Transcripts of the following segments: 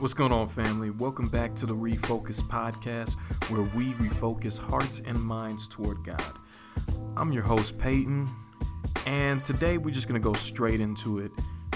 What's going on, family? Welcome back to the Refocus Podcast, where we refocus hearts and minds toward God. I'm your host, Payton, and today we're just going to go straight into it.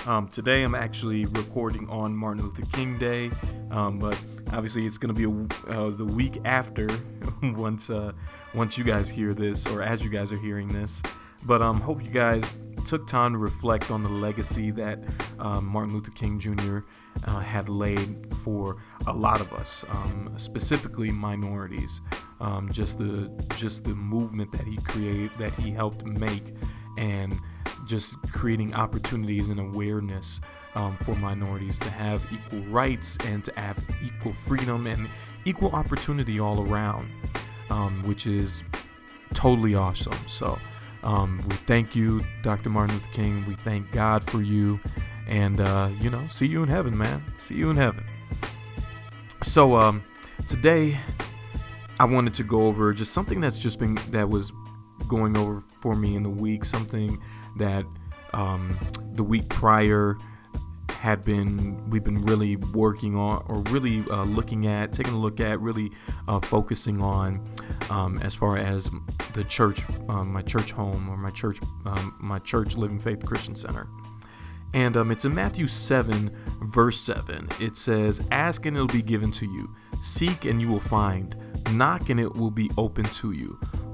Um, today I'm actually recording on Martin Luther King Day, um, but obviously it's going to be a, uh, the week after once uh, once you guys hear this, or as you guys are hearing this. But um, hope you guys took time to reflect on the legacy that um, Martin Luther King Jr. Uh, had laid for a lot of us, um, specifically minorities. Um, just the just the movement that he created, that he helped make, and just creating opportunities and awareness um, for minorities to have equal rights and to have equal freedom and equal opportunity all around, um, which is totally awesome. So. Um, we thank you, Dr. Martin Luther King. We thank God for you. And, uh, you know, see you in heaven, man. See you in heaven. So, um, today I wanted to go over just something that's just been, that was going over for me in the week, something that um, the week prior had been we've been really working on or really uh, looking at taking a look at really uh, focusing on um, as far as the church um, my church home or my church um, my church living faith christian center. And um, it's in matthew 7 verse 7 it says ask and it'll be given to you. Seek and you will find. Knock and it will be open to you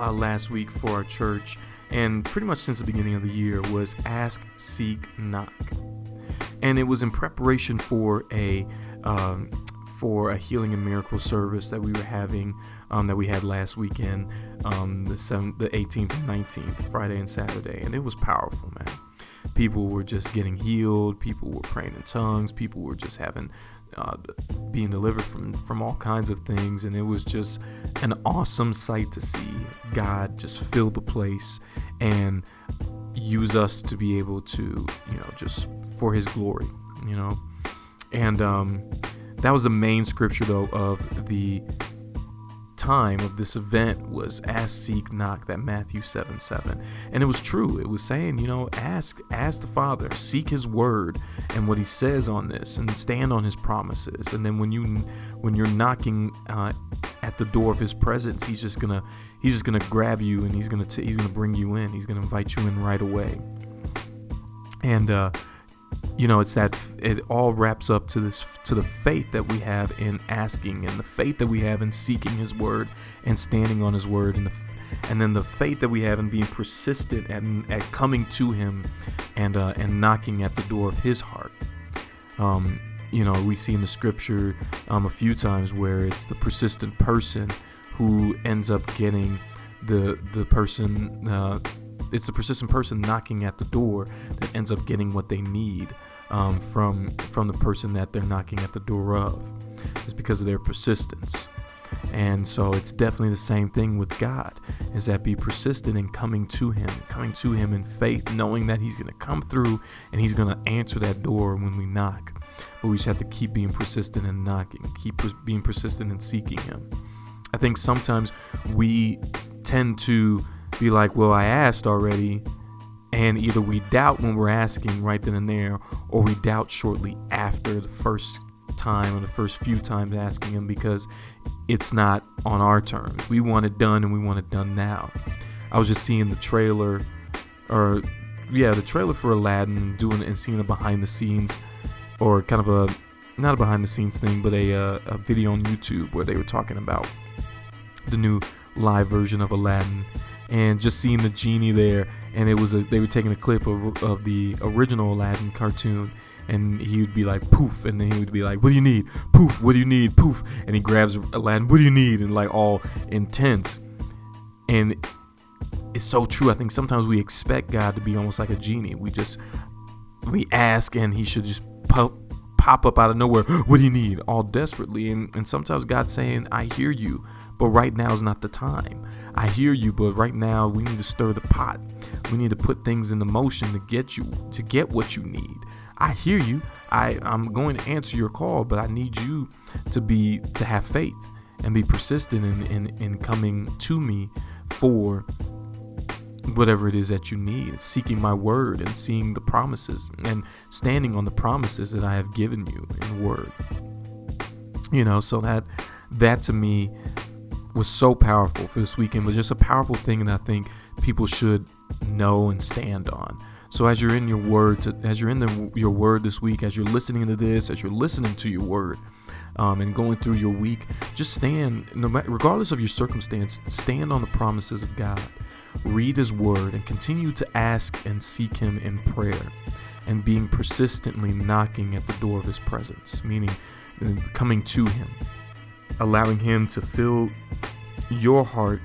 uh, last week for our church, and pretty much since the beginning of the year, was ask, seek, knock. And it was in preparation for a um, for a healing and miracle service that we were having um, that we had last weekend, um, the 7th, the 18th and 19th, Friday and Saturday, and it was powerful, man. People were just getting healed. People were praying in tongues. People were just having uh, being delivered from from all kinds of things, and it was just an awesome sight to see God just fill the place and use us to be able to, you know, just for His glory, you know, and um, that was the main scripture though of the time of this event was ask, seek, knock, that Matthew 7 7. And it was true. It was saying, you know, ask, ask the Father, seek his word and what he says on this and stand on his promises. And then when you when you're knocking uh, at the door of his presence, he's just gonna he's just gonna grab you and he's gonna t- he's gonna bring you in. He's gonna invite you in right away. And uh you know it's that it all wraps up to this to the faith that we have in asking and the faith that we have in seeking his word and standing on his word and the and then the faith that we have in being persistent at, at coming to him and uh, and knocking at the door of his heart. Um, you know we see in the scripture um, a few times where it's the persistent person who ends up getting the the person uh, it's the persistent person knocking at the door that ends up getting what they need um, from from the person that they're knocking at the door of. It's because of their persistence. And so it's definitely the same thing with God is that be persistent in coming to him, coming to him in faith, knowing that he's going to come through and he's going to answer that door when we knock. But we just have to keep being persistent in knocking, keep being persistent in seeking him. I think sometimes we tend to be like, well, I asked already. And either we doubt when we're asking right then and there, or we doubt shortly after the first time or the first few times asking Him because it's not on our terms. We want it done and we want it done now. I was just seeing the trailer, or yeah, the trailer for Aladdin, doing and seeing a behind the scenes, or kind of a not a behind the scenes thing, but a, uh, a video on YouTube where they were talking about the new live version of Aladdin and just seeing the genie there and it was a, they were taking a clip of, of the original aladdin cartoon and he would be like poof and then he would be like what do you need? Poof what do you need? Poof and he grabs aladdin what do you need? and like all intense. And it's so true i think sometimes we expect god to be almost like a genie. We just we ask and he should just pop pop up out of nowhere. What do you need? All desperately. And, and sometimes God's saying, I hear you, but right now is not the time. I hear you, but right now we need to stir the pot. We need to put things into motion to get you to get what you need. I hear you. I, I'm going to answer your call, but I need you to be to have faith and be persistent in, in, in coming to me for whatever it is that you need, seeking my word and seeing the promises and standing on the promises that I have given you in word. You know, so that that to me was so powerful for this weekend, was just a powerful thing and I think people should know and stand on. So as you're in your word, to, as you're in the, your word this week, as you're listening to this, as you're listening to your word, um, and going through your week, just stand, no matter, regardless of your circumstance, stand on the promises of God. Read His Word and continue to ask and seek Him in prayer, and being persistently knocking at the door of His presence, meaning uh, coming to Him, allowing Him to fill your heart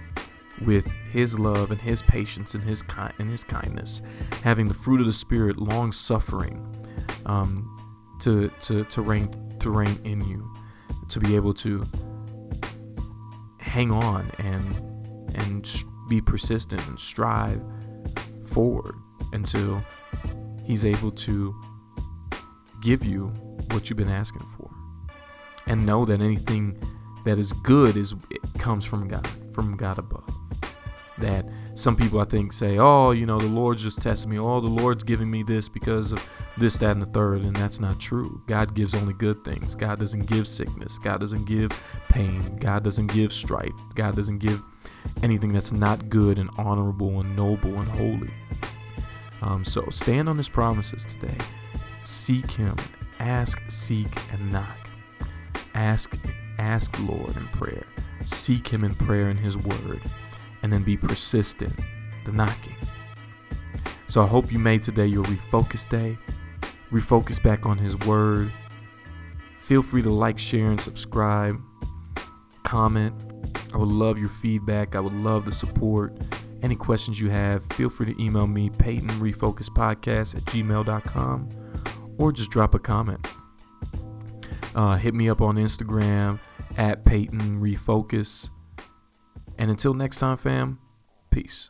with his love and his patience and his ki- and his kindness, having the fruit of the spirit, long suffering, um, to to to reign to reign in you, to be able to hang on and and be persistent and strive forward until he's able to give you what you've been asking for, and know that anything that is good is comes from God, from God above that some people I think say, oh, you know, the Lord's just testing me. Oh, the Lord's giving me this because of this, that, and the third. And that's not true. God gives only good things. God doesn't give sickness. God doesn't give pain. God doesn't give strife. God doesn't give anything that's not good and honorable and noble and holy. Um, so stand on his promises today. Seek him. Ask, seek, and knock. Ask, ask Lord in prayer. Seek him in prayer in his word and then be persistent, the knocking. So I hope you made today your refocus day. Refocus back on His Word. Feel free to like, share, and subscribe. Comment. I would love your feedback. I would love the support. Any questions you have, feel free to email me, Payton Refocus Podcast at gmail.com, or just drop a comment. Uh, hit me up on Instagram at Payton Refocus. And until next time, fam, peace.